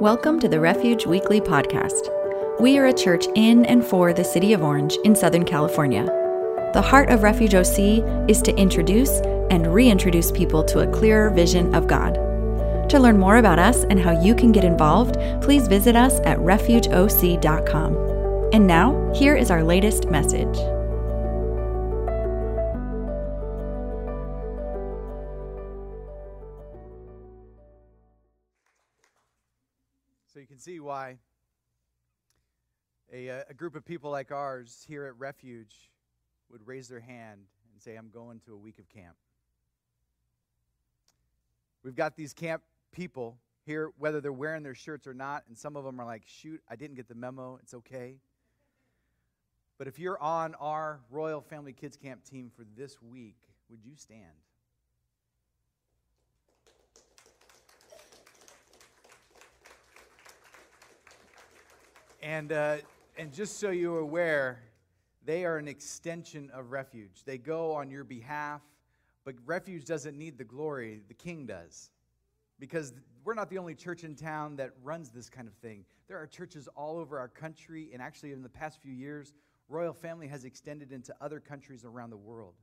Welcome to the Refuge Weekly Podcast. We are a church in and for the city of Orange in Southern California. The heart of Refuge OC is to introduce and reintroduce people to a clearer vision of God. To learn more about us and how you can get involved, please visit us at refugeoc.com. And now, here is our latest message. See why a, uh, a group of people like ours here at Refuge would raise their hand and say, I'm going to a week of camp. We've got these camp people here, whether they're wearing their shirts or not, and some of them are like, shoot, I didn't get the memo, it's okay. But if you're on our Royal Family Kids Camp team for this week, would you stand? And, uh, and just so you're aware, they are an extension of refuge. They go on your behalf, but refuge doesn't need the glory, the king does. Because we're not the only church in town that runs this kind of thing. There are churches all over our country, and actually, in the past few years, Royal Family has extended into other countries around the world.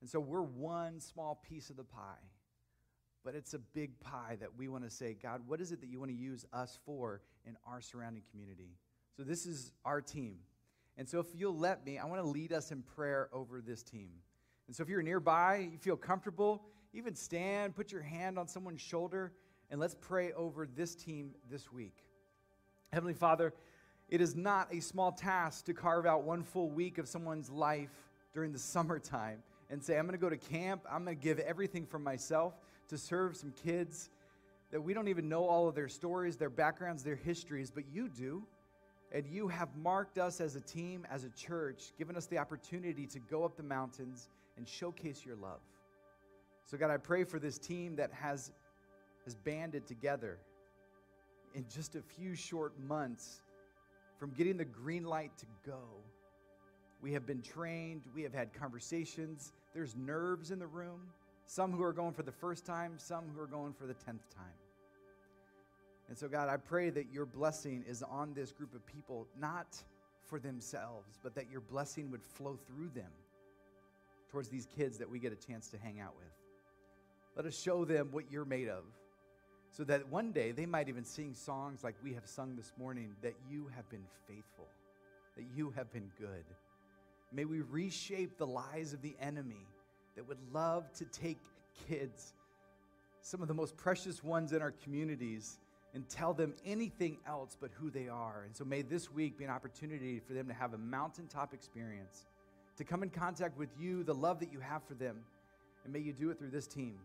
And so we're one small piece of the pie, but it's a big pie that we want to say, God, what is it that you want to use us for in our surrounding community? So this is our team. And so if you'll let me, I want to lead us in prayer over this team. And so if you're nearby, you feel comfortable, even stand, put your hand on someone's shoulder, and let's pray over this team this week. Heavenly Father, it is not a small task to carve out one full week of someone's life during the summertime and say, I'm going to go to camp, I'm going to give everything for myself to serve some kids that we don't even know all of their stories, their backgrounds, their histories, but you do. And you have marked us as a team, as a church, given us the opportunity to go up the mountains and showcase your love. So, God, I pray for this team that has, has banded together in just a few short months from getting the green light to go. We have been trained, we have had conversations. There's nerves in the room, some who are going for the first time, some who are going for the tenth time. And so, God, I pray that your blessing is on this group of people, not for themselves, but that your blessing would flow through them towards these kids that we get a chance to hang out with. Let us show them what you're made of so that one day they might even sing songs like we have sung this morning that you have been faithful, that you have been good. May we reshape the lies of the enemy that would love to take kids, some of the most precious ones in our communities, and tell them anything else but who they are. And so may this week be an opportunity for them to have a mountaintop experience, to come in contact with you, the love that you have for them, and may you do it through this team.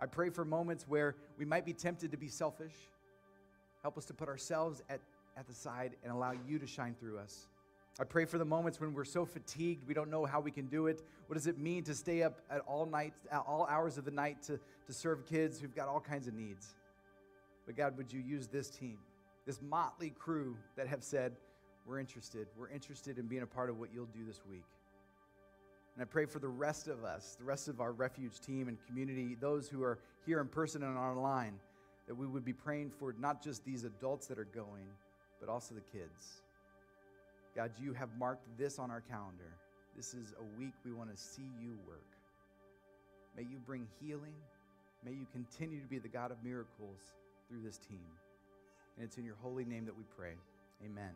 I pray for moments where we might be tempted to be selfish. Help us to put ourselves at, at the side and allow you to shine through us. I pray for the moments when we're so fatigued, we don't know how we can do it. What does it mean to stay up at all night, at all hours of the night to, to serve kids who've got all kinds of needs? But God, would you use this team, this motley crew that have said, We're interested. We're interested in being a part of what you'll do this week. And I pray for the rest of us, the rest of our refuge team and community, those who are here in person and online, that we would be praying for not just these adults that are going, but also the kids. God, you have marked this on our calendar. This is a week we want to see you work. May you bring healing. May you continue to be the God of miracles through this team. And it's in your holy name that we pray. Amen.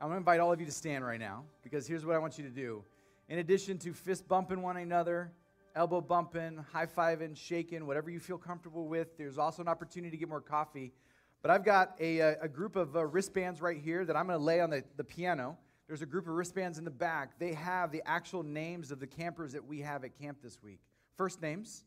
I want to invite all of you to stand right now because here's what I want you to do. In addition to fist bumping one another, elbow bumping, high fiving, shaking, whatever you feel comfortable with, there's also an opportunity to get more coffee. But I've got a, a group of uh, wristbands right here that I'm going to lay on the, the piano. There's a group of wristbands in the back. They have the actual names of the campers that we have at camp this week. First names.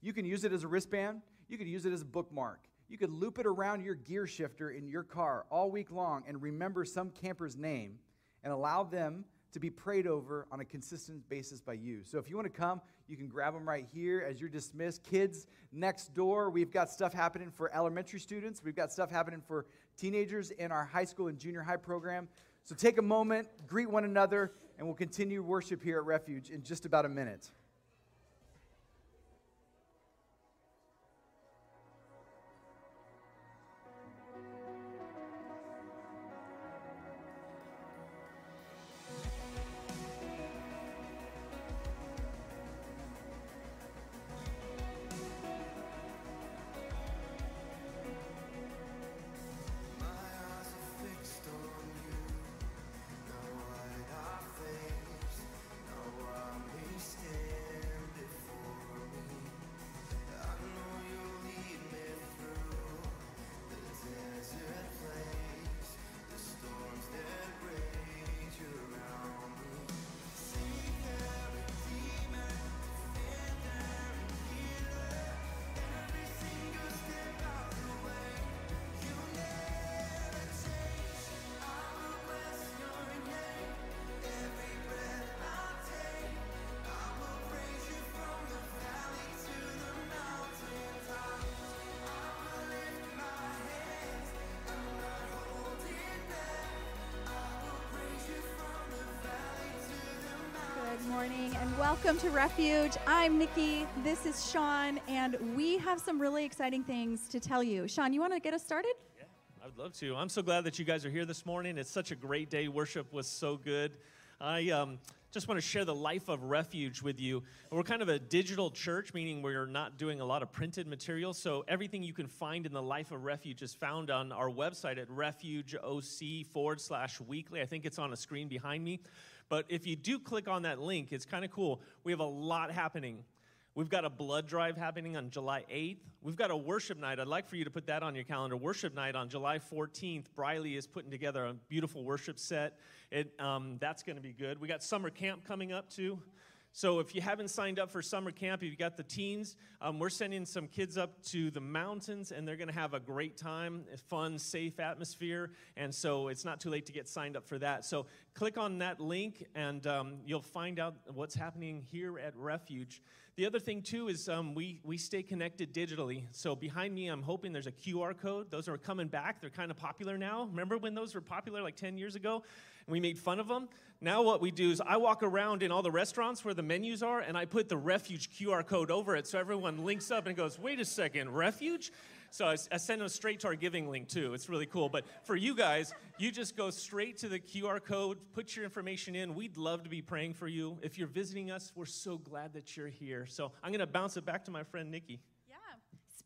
You can use it as a wristband. You could use it as a bookmark. You could loop it around your gear shifter in your car all week long and remember some camper's name and allow them to be prayed over on a consistent basis by you. So if you want to come, you can grab them right here as you're dismissed. Kids, next door, we've got stuff happening for elementary students. We've got stuff happening for teenagers in our high school and junior high program. So take a moment, greet one another, and we'll continue worship here at Refuge in just about a minute. Morning and welcome to Refuge. I'm Nikki. This is Sean, and we have some really exciting things to tell you. Sean, you want to get us started? Yeah, I would love to. I'm so glad that you guys are here this morning. It's such a great day. Worship was so good. I um, just want to share the life of refuge with you. We're kind of a digital church, meaning we're not doing a lot of printed material. So everything you can find in the life of refuge is found on our website at refugeoc forward slash weekly. I think it's on a screen behind me. But if you do click on that link, it's kind of cool. We have a lot happening. We've got a blood drive happening on July 8th. We've got a worship night. I'd like for you to put that on your calendar. Worship night on July 14th. Briley is putting together a beautiful worship set. It, um, that's going to be good. We got summer camp coming up too. So if you haven't signed up for summer camp, if you've got the teens, um, we're sending some kids up to the mountains, and they're going to have a great time, a fun, safe atmosphere. And so it's not too late to get signed up for that. So click on that link, and um, you'll find out what's happening here at Refuge. The other thing too is um, we we stay connected digitally. So behind me, I'm hoping there's a QR code. Those are coming back. They're kind of popular now. Remember when those were popular like 10 years ago? We made fun of them. Now what we do is I walk around in all the restaurants where the menus are, and I put the Refuge QR code over it, so everyone links up and goes, "Wait a second, Refuge." So I, I, send them straight to our giving link too. It's really cool. But for you guys, you just go straight to the QR code, put your information in. We'd love to be praying for you. If you're visiting us, we're so glad that you're here. So I'm going to bounce it back to my friend Nikki.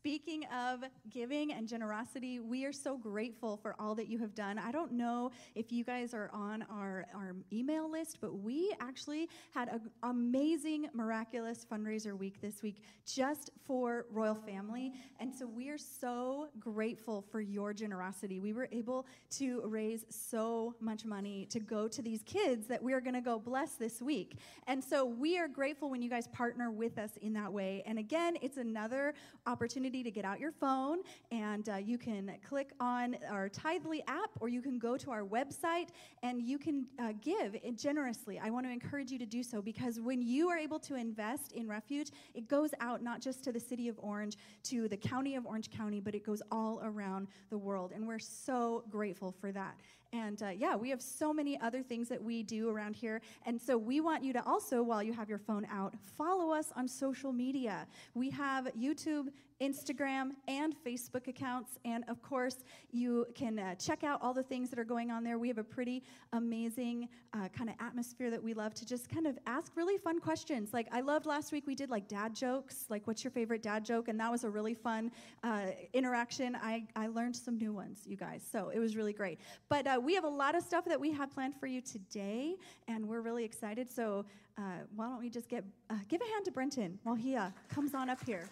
Speaking of giving and generosity, we are so grateful for all that you have done. I don't know if you guys are on our, our email list, but we actually had an amazing, miraculous fundraiser week this week just for Royal Family. And so we are so grateful for your generosity. We were able to raise so much money to go to these kids that we are going to go bless this week. And so we are grateful when you guys partner with us in that way. And again, it's another opportunity opportunity to get out your phone and uh, you can click on our Tithely app or you can go to our website and you can uh, give generously. I want to encourage you to do so because when you are able to invest in refuge, it goes out not just to the city of Orange, to the county of Orange County, but it goes all around the world. And we're so grateful for that. And uh, yeah, we have so many other things that we do around here. And so we want you to also, while you have your phone out, follow us on social media. We have YouTube, Instagram, and Facebook accounts. And of course, you can uh, check out all the things that are going on there. We have a pretty amazing uh, kind of atmosphere that we love to just kind of ask really fun questions. Like, I loved last week we did like dad jokes, like, what's your favorite dad joke? And that was a really fun uh, interaction. I, I learned some new ones, you guys. So it was really great. But uh, we have a lot of stuff that we have planned for you today, and we're really excited. So uh, why don't we just get uh, give a hand to Brenton while he uh, comes on up here.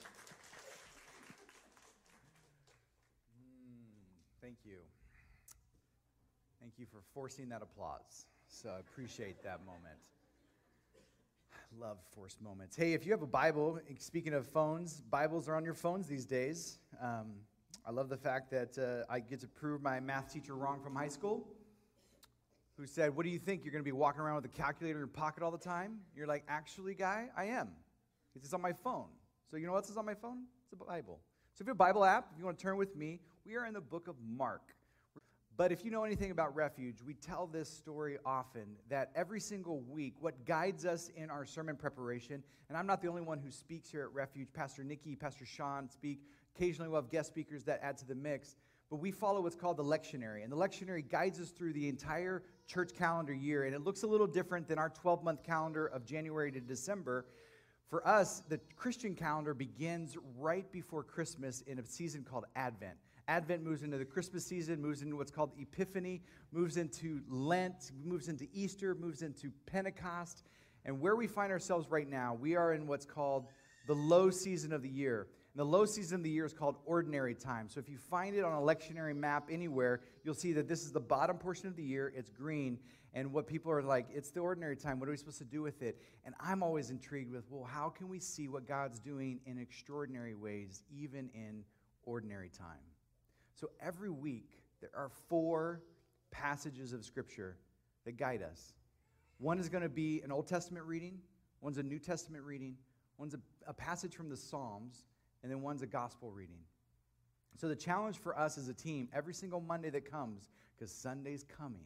Mm, thank you. Thank you for forcing that applause. So I appreciate that moment. I love forced moments. Hey, if you have a Bible, speaking of phones, Bibles are on your phones these days. Um, I love the fact that uh, I get to prove my math teacher wrong from high school, who said, What do you think? You're going to be walking around with a calculator in your pocket all the time? You're like, Actually, guy, I am. It's on my phone. So, you know what's on my phone? It's a Bible. So, if you have a Bible app, if you want to turn with me, we are in the book of Mark. But if you know anything about refuge, we tell this story often that every single week, what guides us in our sermon preparation, and I'm not the only one who speaks here at Refuge, Pastor Nikki, Pastor Sean speak, Occasionally, we'll have guest speakers that add to the mix. But we follow what's called the lectionary. And the lectionary guides us through the entire church calendar year. And it looks a little different than our 12 month calendar of January to December. For us, the Christian calendar begins right before Christmas in a season called Advent. Advent moves into the Christmas season, moves into what's called Epiphany, moves into Lent, moves into Easter, moves into Pentecost. And where we find ourselves right now, we are in what's called the low season of the year. And the low season of the year is called ordinary time. So if you find it on a lectionary map anywhere, you'll see that this is the bottom portion of the year. It's green. And what people are like, it's the ordinary time. What are we supposed to do with it? And I'm always intrigued with, well, how can we see what God's doing in extraordinary ways, even in ordinary time? So every week, there are four passages of Scripture that guide us. One is going to be an Old Testament reading, one's a New Testament reading, one's a, a passage from the Psalms, and then one's a gospel reading. So the challenge for us as a team, every single Monday that comes, because Sunday's coming,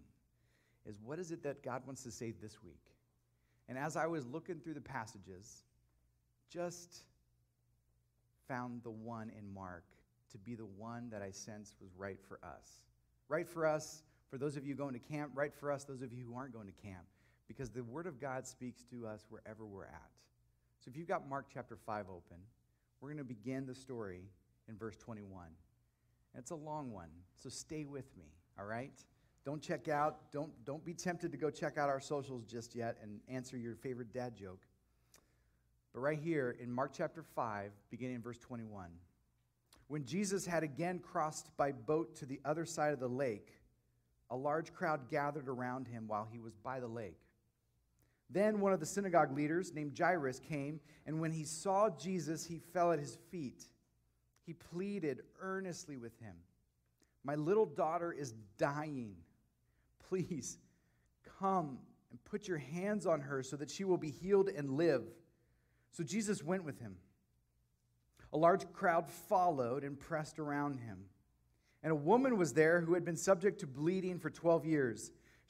is what is it that God wants to say this week? And as I was looking through the passages, just found the one in Mark to be the one that I sensed was right for us. Right for us, for those of you going to camp, right for us, those of you who aren't going to camp, because the Word of God speaks to us wherever we're at. So if you've got Mark chapter 5 open, we're going to begin the story in verse 21. And it's a long one, so stay with me, all right? Don't check out, don't, don't be tempted to go check out our socials just yet and answer your favorite dad joke. But right here in Mark chapter 5, beginning in verse 21, when Jesus had again crossed by boat to the other side of the lake, a large crowd gathered around him while he was by the lake. Then one of the synagogue leaders, named Jairus, came, and when he saw Jesus, he fell at his feet. He pleaded earnestly with him My little daughter is dying. Please come and put your hands on her so that she will be healed and live. So Jesus went with him. A large crowd followed and pressed around him. And a woman was there who had been subject to bleeding for 12 years.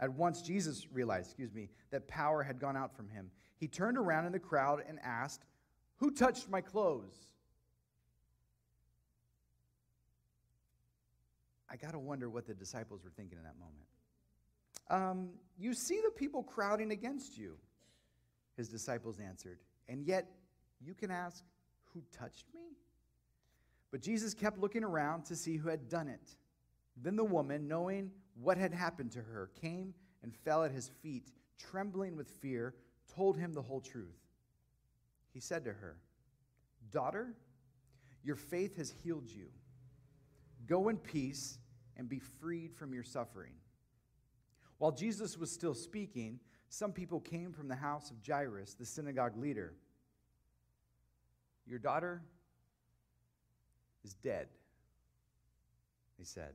At once Jesus realized, excuse me, that power had gone out from him. He turned around in the crowd and asked, Who touched my clothes? I got to wonder what the disciples were thinking in that moment. Um, you see the people crowding against you, his disciples answered, and yet you can ask, Who touched me? But Jesus kept looking around to see who had done it. Then the woman, knowing what had happened to her, came and fell at his feet, trembling with fear, told him the whole truth. He said to her, Daughter, your faith has healed you. Go in peace and be freed from your suffering. While Jesus was still speaking, some people came from the house of Jairus, the synagogue leader. Your daughter is dead, they said.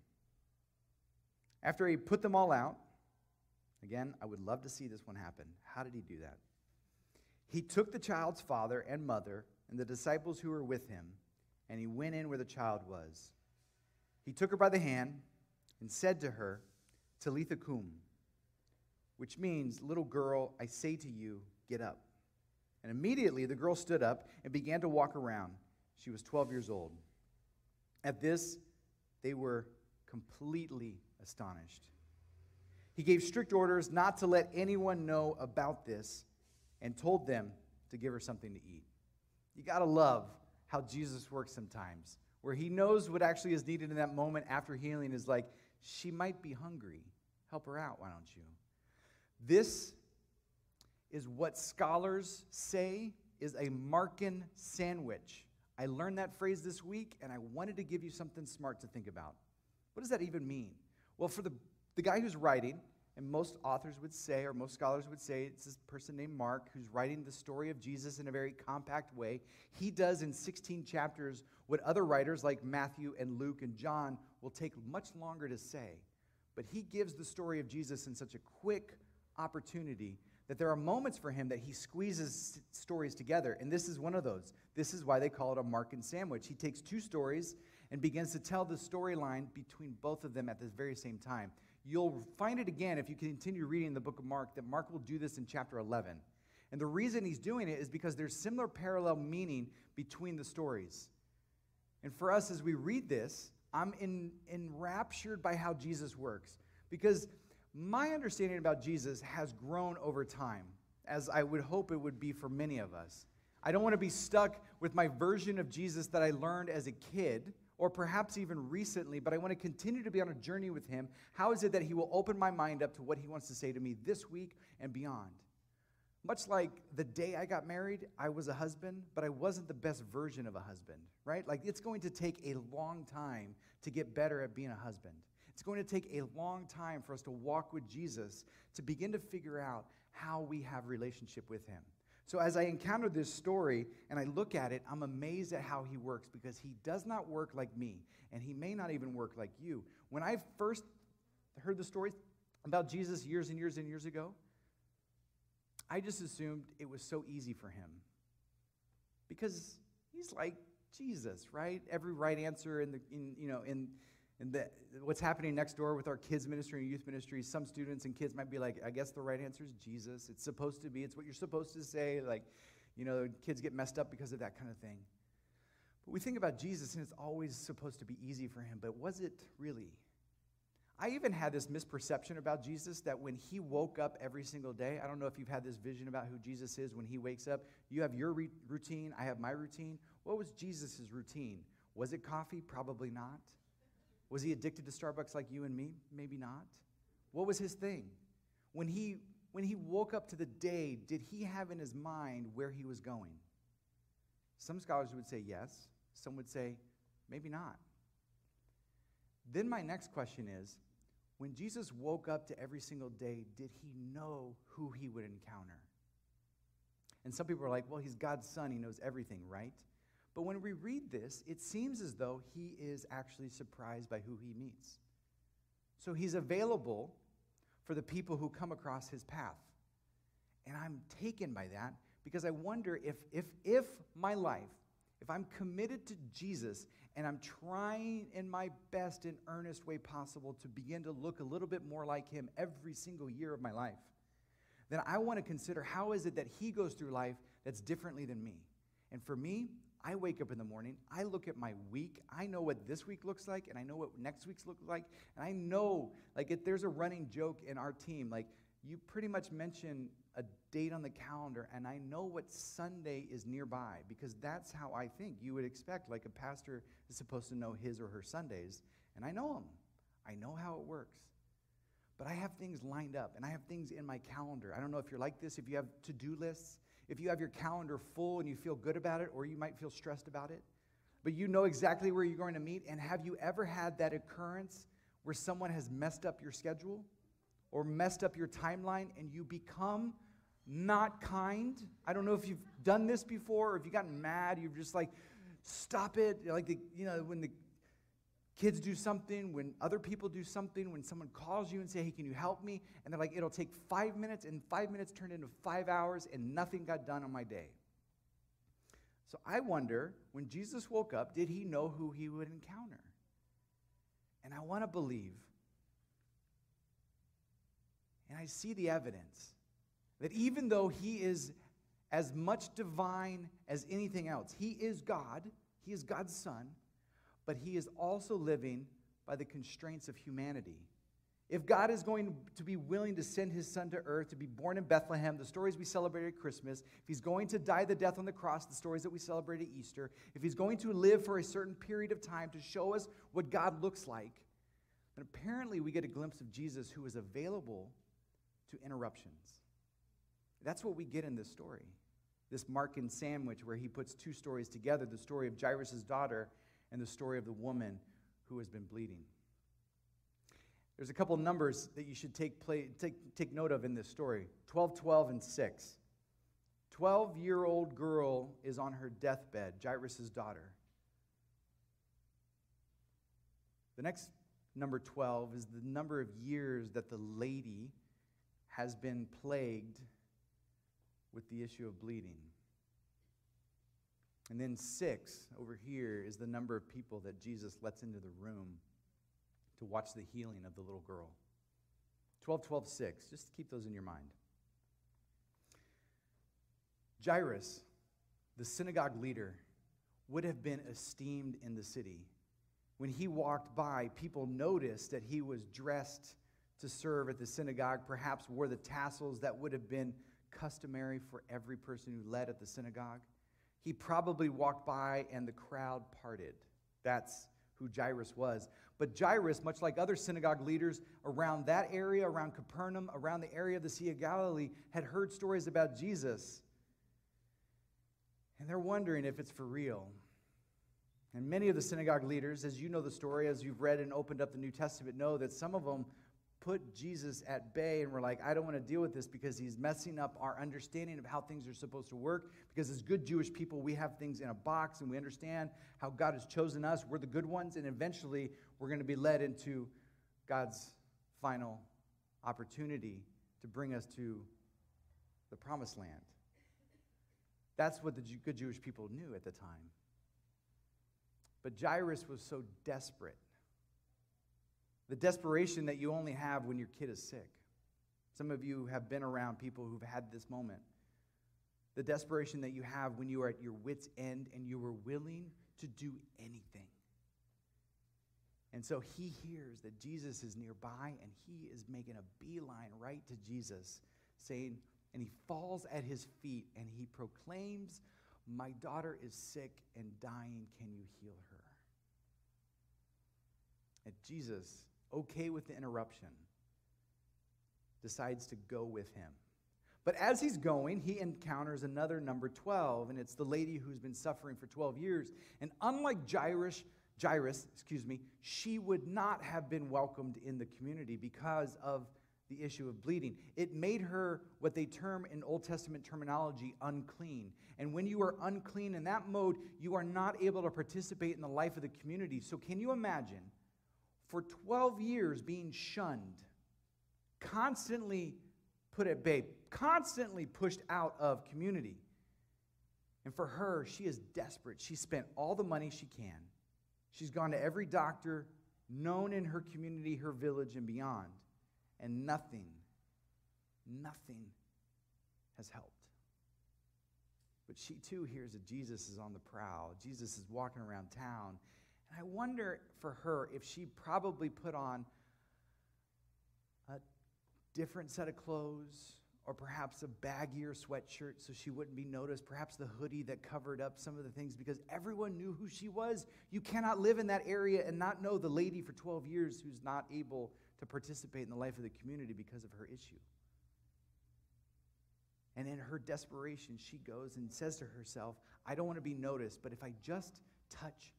After he put them all out, again, I would love to see this one happen. How did he do that? He took the child's father and mother and the disciples who were with him, and he went in where the child was. He took her by the hand and said to her, Talitha cum, which means, Little girl, I say to you, get up. And immediately the girl stood up and began to walk around. She was 12 years old. At this, they were completely astonished. He gave strict orders not to let anyone know about this and told them to give her something to eat. You got to love how Jesus works sometimes where he knows what actually is needed in that moment after healing is like, she might be hungry. Help her out, why don't you? This is what scholars say is a Markan sandwich. I learned that phrase this week, and I wanted to give you something smart to think about. What does that even mean? Well, for the, the guy who's writing, and most authors would say, or most scholars would say, it's this person named Mark who's writing the story of Jesus in a very compact way. He does in 16 chapters what other writers like Matthew and Luke and John will take much longer to say. But he gives the story of Jesus in such a quick opportunity that there are moments for him that he squeezes stories together. And this is one of those. This is why they call it a Markan sandwich. He takes two stories and begins to tell the storyline between both of them at the very same time. You'll find it again if you continue reading the book of Mark that Mark will do this in chapter 11. And the reason he's doing it is because there's similar parallel meaning between the stories. And for us, as we read this, I'm in, enraptured by how Jesus works. Because my understanding about Jesus has grown over time. as I would hope it would be for many of us. I don't want to be stuck with my version of Jesus that I learned as a kid or perhaps even recently, but I want to continue to be on a journey with Him. How is it that He will open my mind up to what He wants to say to me this week and beyond? Much like the day I got married, I was a husband, but I wasn't the best version of a husband, right? Like it's going to take a long time to get better at being a husband. It's going to take a long time for us to walk with Jesus to begin to figure out how we have relationship with him. So as I encounter this story and I look at it, I'm amazed at how he works because he does not work like me and he may not even work like you. When I first heard the story about Jesus years and years and years ago, I just assumed it was so easy for him because he's like Jesus, right? Every right answer in the in you know in the what's happening next door with our kids ministry and youth ministry. Some students and kids might be like, I guess the right answer is Jesus. It's supposed to be. It's what you're supposed to say. Like, you know, kids get messed up because of that kind of thing. But we think about Jesus and it's always supposed to be easy for him. But was it really? I even had this misperception about Jesus that when he woke up every single day, I don't know if you've had this vision about who Jesus is when he wakes up. You have your re- routine, I have my routine. What was Jesus' routine? Was it coffee? Probably not. Was he addicted to Starbucks like you and me? Maybe not. What was his thing? When he, when he woke up to the day, did he have in his mind where he was going? Some scholars would say yes, some would say maybe not. Then my next question is when Jesus woke up to every single day, did he know who he would encounter? And some people are like, well, he's God's son. He knows everything, right? But when we read this, it seems as though he is actually surprised by who he meets. So he's available for the people who come across his path. And I'm taken by that because I wonder if, if, if my life, if I'm committed to Jesus and I'm trying in my best and earnest way possible to begin to look a little bit more like him every single year of my life, then I want to consider how is it that he goes through life that's differently than me. And for me, I wake up in the morning, I look at my week, I know what this week looks like, and I know what next week's looks like, and I know, like, if there's a running joke in our team, like, you pretty much mention a date on the calendar, and I know what Sunday is nearby because that's how I think you would expect. Like a pastor is supposed to know his or her Sundays, and I know them. I know how it works. But I have things lined up, and I have things in my calendar. I don't know if you're like this, if you have to do lists, if you have your calendar full and you feel good about it, or you might feel stressed about it, but you know exactly where you're going to meet. And have you ever had that occurrence where someone has messed up your schedule? or messed up your timeline and you become not kind. I don't know if you've done this before or if you've gotten mad, you've just like, stop it. Like, the, you know, when the kids do something, when other people do something, when someone calls you and say, hey, can you help me? And they're like, it'll take five minutes, and five minutes turned into five hours, and nothing got done on my day. So I wonder, when Jesus woke up, did he know who he would encounter? And I want to believe and I see the evidence that even though he is as much divine as anything else, he is God, he is God's son, but he is also living by the constraints of humanity. If God is going to be willing to send his son to earth, to be born in Bethlehem, the stories we celebrate at Christmas, if he's going to die the death on the cross, the stories that we celebrate at Easter, if he's going to live for a certain period of time to show us what God looks like, then apparently we get a glimpse of Jesus who is available to interruptions. That's what we get in this story. This Markan sandwich where he puts two stories together the story of Jairus' daughter and the story of the woman who has been bleeding. There's a couple numbers that you should take, play, take, take note of in this story 12, 12, and 6. 12 year old girl is on her deathbed, Jairus' daughter. The next number 12 is the number of years that the lady has been plagued with the issue of bleeding. And then six over here is the number of people that Jesus lets into the room to watch the healing of the little girl. 12, 12, 6. Just keep those in your mind. Jairus, the synagogue leader, would have been esteemed in the city. When he walked by, people noticed that he was dressed to serve at the synagogue, perhaps wore the tassels that would have been customary for every person who led at the synagogue. He probably walked by and the crowd parted. That's who Jairus was. But Jairus, much like other synagogue leaders around that area, around Capernaum, around the area of the Sea of Galilee, had heard stories about Jesus. And they're wondering if it's for real. And many of the synagogue leaders, as you know the story, as you've read and opened up the New Testament, know that some of them put Jesus at bay and we're like, I don't want to deal with this because he's messing up our understanding of how things are supposed to work. Because as good Jewish people, we have things in a box and we understand how God has chosen us. We're the good ones, and eventually we're going to be led into God's final opportunity to bring us to the promised land. That's what the good Jewish people knew at the time. But Jairus was so desperate the desperation that you only have when your kid is sick. Some of you have been around people who've had this moment. The desperation that you have when you are at your wits' end and you are willing to do anything. And so he hears that Jesus is nearby and he is making a beeline right to Jesus, saying, and he falls at his feet and he proclaims, My daughter is sick and dying. Can you heal her? And Jesus okay with the interruption, decides to go with him. But as he's going, he encounters another number 12, and it's the lady who's been suffering for 12 years. And unlike Jairus, Jairus, excuse me, she would not have been welcomed in the community because of the issue of bleeding. It made her what they term in Old Testament terminology unclean. And when you are unclean in that mode, you are not able to participate in the life of the community. So, can you imagine for 12 years being shunned, constantly put at bay, constantly pushed out of community. And for her, she is desperate. She spent all the money she can. She's gone to every doctor known in her community, her village, and beyond. And nothing, nothing has helped. But she too hears that Jesus is on the prowl. Jesus is walking around town and I wonder for her if she probably put on a different set of clothes or perhaps a baggier sweatshirt so she wouldn't be noticed, perhaps the hoodie that covered up some of the things because everyone knew who she was. You cannot live in that area and not know the lady for 12 years who's not able to participate in the life of the community because of her issue. And in her desperation, she goes and says to herself, I don't want to be noticed, but if I just touch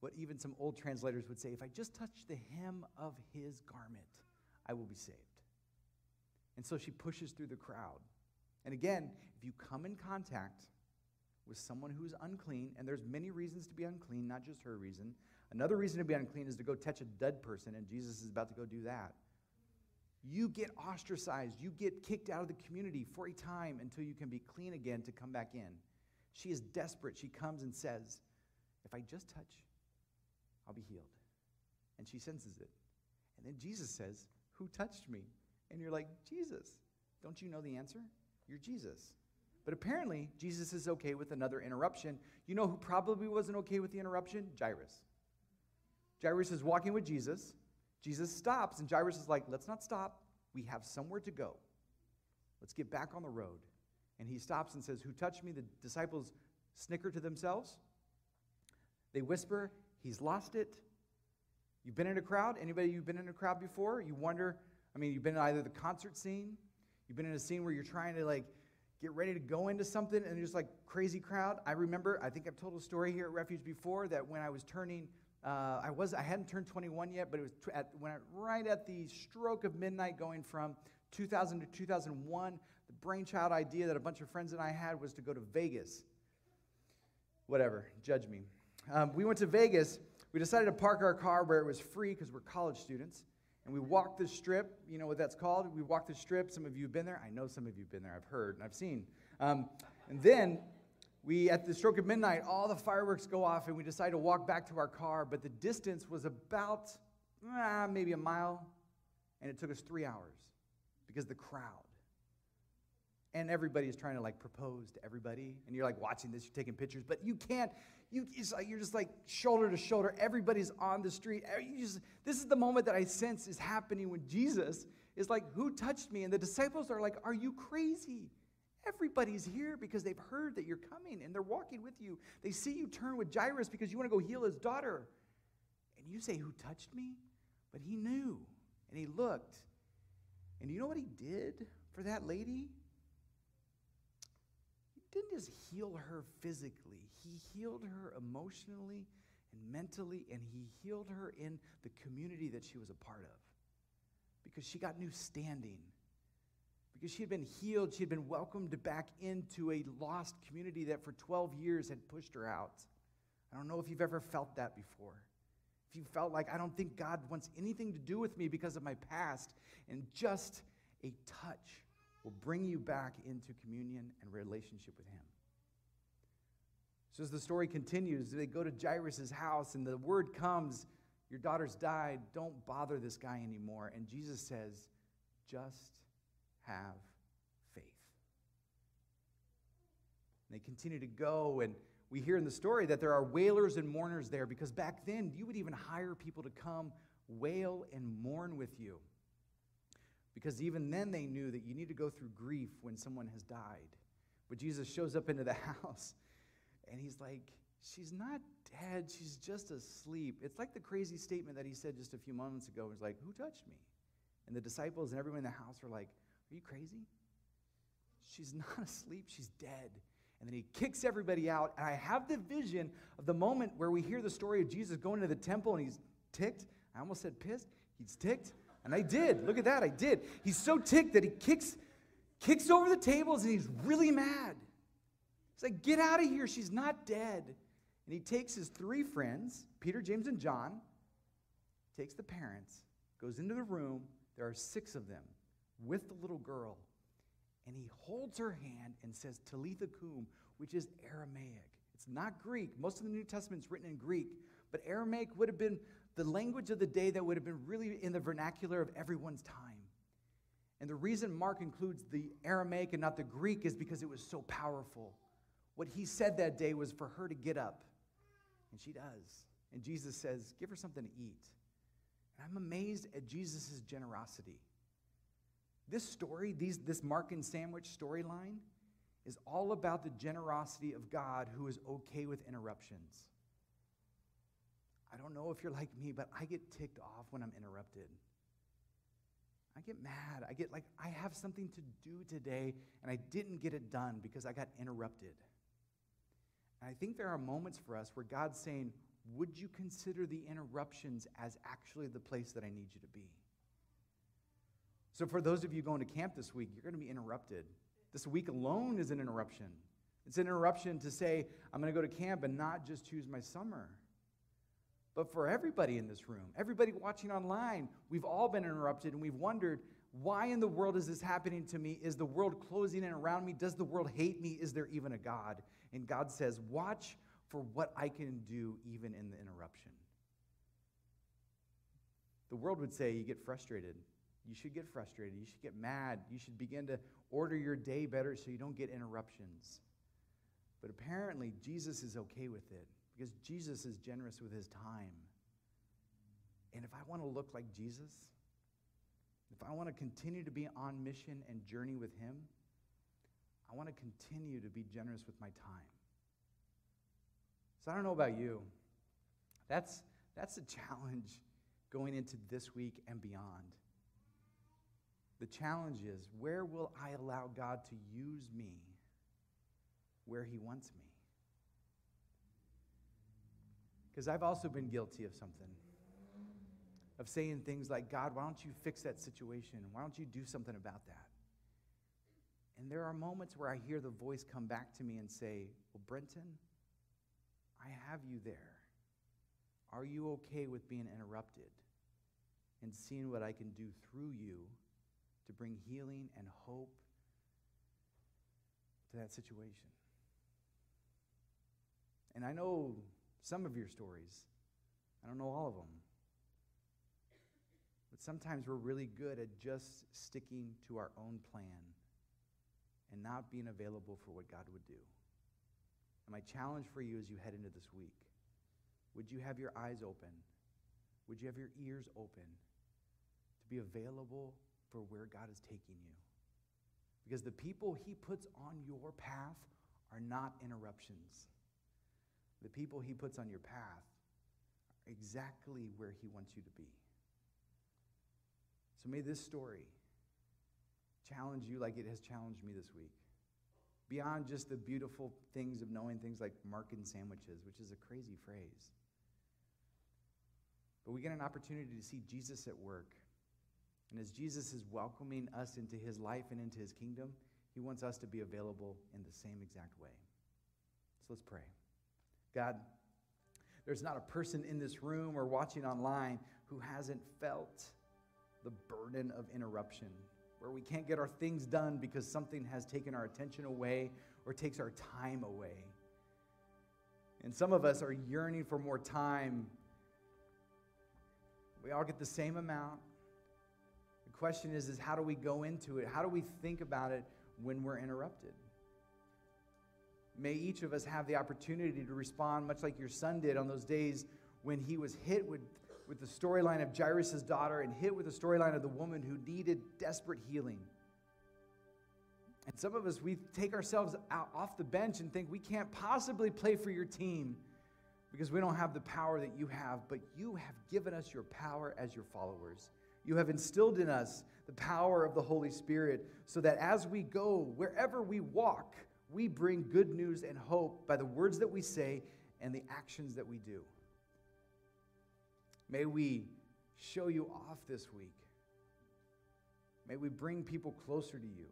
what even some old translators would say if I just touch the hem of his garment, I will be saved. And so she pushes through the crowd. And again, if you come in contact with someone who's unclean, and there's many reasons to be unclean, not just her reason. Another reason to be unclean is to go touch a dead person, and Jesus is about to go do that. You get ostracized, you get kicked out of the community for a time until you can be clean again to come back in. She is desperate. She comes and says, If I just touch I'll be healed. And she senses it. And then Jesus says, Who touched me? And you're like, Jesus. Don't you know the answer? You're Jesus. But apparently, Jesus is okay with another interruption. You know who probably wasn't okay with the interruption? Jairus. Jairus is walking with Jesus. Jesus stops, and Jairus is like, Let's not stop. We have somewhere to go. Let's get back on the road. And he stops and says, Who touched me? The disciples snicker to themselves. They whisper, He's lost it. You've been in a crowd? Anybody you've been in a crowd before? You wonder, I mean, you've been in either the concert scene, you've been in a scene where you're trying to like get ready to go into something and there's like crazy crowd. I remember, I think I've told a story here at Refuge before that when I was turning, uh, I was I hadn't turned 21 yet, but it was at, when I, right at the stroke of midnight, going from 2000 to 2001. The brainchild idea that a bunch of friends and I had was to go to Vegas. Whatever, judge me. Um, we went to Vegas. We decided to park our car where it was free because we're college students. And we walked the strip. You know what that's called? We walked the strip. Some of you have been there. I know some of you have been there. I've heard and I've seen. Um, and then we, at the stroke of midnight, all the fireworks go off and we decide to walk back to our car. But the distance was about ah, maybe a mile. And it took us three hours because the crowd and everybody is trying to like propose to everybody and you're like watching this you're taking pictures but you can't you, like, you're just like shoulder to shoulder everybody's on the street you just, this is the moment that i sense is happening when jesus is like, Who touched me? And the disciples are like, Are you crazy? Everybody's here because they've heard that you're coming and they're walking with you. They see you turn with Jairus because you want to go heal his daughter. And you say, Who touched me? But he knew and he looked. And you know what he did for that lady? He didn't just heal her physically, he healed her emotionally and mentally, and he healed her in the community that she was a part of because she got new standing because she had been healed, she had been welcomed back into a lost community that for 12 years had pushed her out. I don't know if you've ever felt that before. If you felt like, I don't think God wants anything to do with me because of my past, and just a touch will bring you back into communion and relationship with Him. So, as the story continues, they go to Jairus' house, and the word comes, Your daughter's died. Don't bother this guy anymore. And Jesus says, Just have faith. And they continue to go, and we hear in the story that there are wailers and mourners there because back then you would even hire people to come wail and mourn with you. Because even then they knew that you need to go through grief when someone has died. But Jesus shows up into the house and he's like, She's not dead, she's just asleep. It's like the crazy statement that he said just a few moments ago. He's like, Who touched me? And the disciples and everyone in the house were like, are you crazy? She's not asleep, she's dead. And then he kicks everybody out. And I have the vision of the moment where we hear the story of Jesus going to the temple and he's ticked. I almost said pissed. He's ticked. And I did. Look at that. I did. He's so ticked that he kicks, kicks over the tables and he's really mad. He's like, get out of here. She's not dead. And he takes his three friends, Peter, James, and John, takes the parents, goes into the room. There are six of them with the little girl. And he holds her hand and says, Talitha cum, which is Aramaic. It's not Greek. Most of the New Testament is written in Greek, but Aramaic would have been the language of the day that would have been really in the vernacular of everyone's time. And the reason Mark includes the Aramaic and not the Greek is because it was so powerful. What he said that day was for her to get up, and she does. And Jesus says, Give her something to eat. And I'm amazed at Jesus' generosity. This story, these, this Markan Sandwich storyline, is all about the generosity of God who is okay with interruptions. I don't know if you're like me, but I get ticked off when I'm interrupted. I get mad. I get like, I have something to do today, and I didn't get it done because I got interrupted. And I think there are moments for us where God's saying, Would you consider the interruptions as actually the place that I need you to be? So, for those of you going to camp this week, you're going to be interrupted. This week alone is an interruption. It's an interruption to say, I'm going to go to camp and not just choose my summer. But for everybody in this room, everybody watching online, we've all been interrupted and we've wondered, why in the world is this happening to me? Is the world closing in around me? Does the world hate me? Is there even a God? And God says, Watch for what I can do even in the interruption. The world would say you get frustrated. You should get frustrated. You should get mad. You should begin to order your day better so you don't get interruptions. But apparently, Jesus is okay with it because Jesus is generous with his time. And if I want to look like Jesus, if I want to continue to be on mission and journey with him, I want to continue to be generous with my time. So I don't know about you. That's, that's a challenge going into this week and beyond. The challenge is where will I allow God to use me where He wants me? Because I've also been guilty of something. Of saying things like, God, why don't you fix that situation? Why don't you do something about that? And there are moments where I hear the voice come back to me and say, Well, Brenton, I have you there. Are you okay with being interrupted and seeing what I can do through you to bring healing and hope to that situation. And I know some of your stories, I don't know all of them. But sometimes we're really good at just sticking to our own plan and not being available for what God would do. And my challenge for you as you head into this week would you have your eyes open? Would you have your ears open to be available for where God is taking you. Because the people He puts on your path are not interruptions. The people He puts on your path are exactly where He wants you to be. So may this story challenge you like it has challenged me this week. Beyond just the beautiful things of knowing things like Markan sandwiches, which is a crazy phrase. But we get an opportunity to see Jesus at work. And as Jesus is welcoming us into his life and into his kingdom, he wants us to be available in the same exact way. So let's pray. God, there's not a person in this room or watching online who hasn't felt the burden of interruption, where we can't get our things done because something has taken our attention away or takes our time away. And some of us are yearning for more time. We all get the same amount. The question is, is how do we go into it? How do we think about it when we're interrupted? May each of us have the opportunity to respond much like your son did on those days when he was hit with with the storyline of Jairus' daughter and hit with the storyline of the woman who needed desperate healing. And some of us, we take ourselves out off the bench and think we can't possibly play for your team because we don't have the power that you have, but you have given us your power as your followers. You have instilled in us the power of the Holy Spirit so that as we go, wherever we walk, we bring good news and hope by the words that we say and the actions that we do. May we show you off this week. May we bring people closer to you.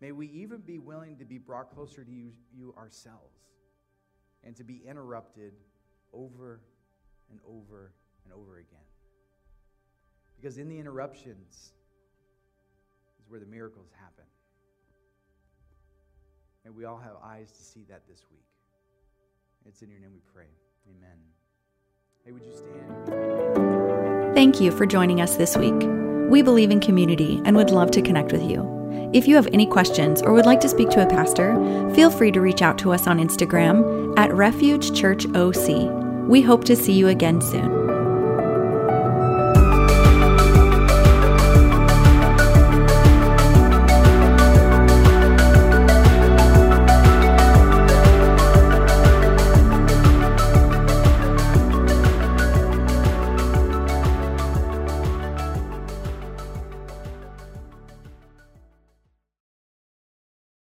May we even be willing to be brought closer to you, you ourselves and to be interrupted over and over and over again. Because in the interruptions is where the miracles happen. May we all have eyes to see that this week. It's in your name we pray. Amen. Hey, would you stand? Thank you for joining us this week. We believe in community and would love to connect with you. If you have any questions or would like to speak to a pastor, feel free to reach out to us on Instagram at Refuge Church OC. We hope to see you again soon.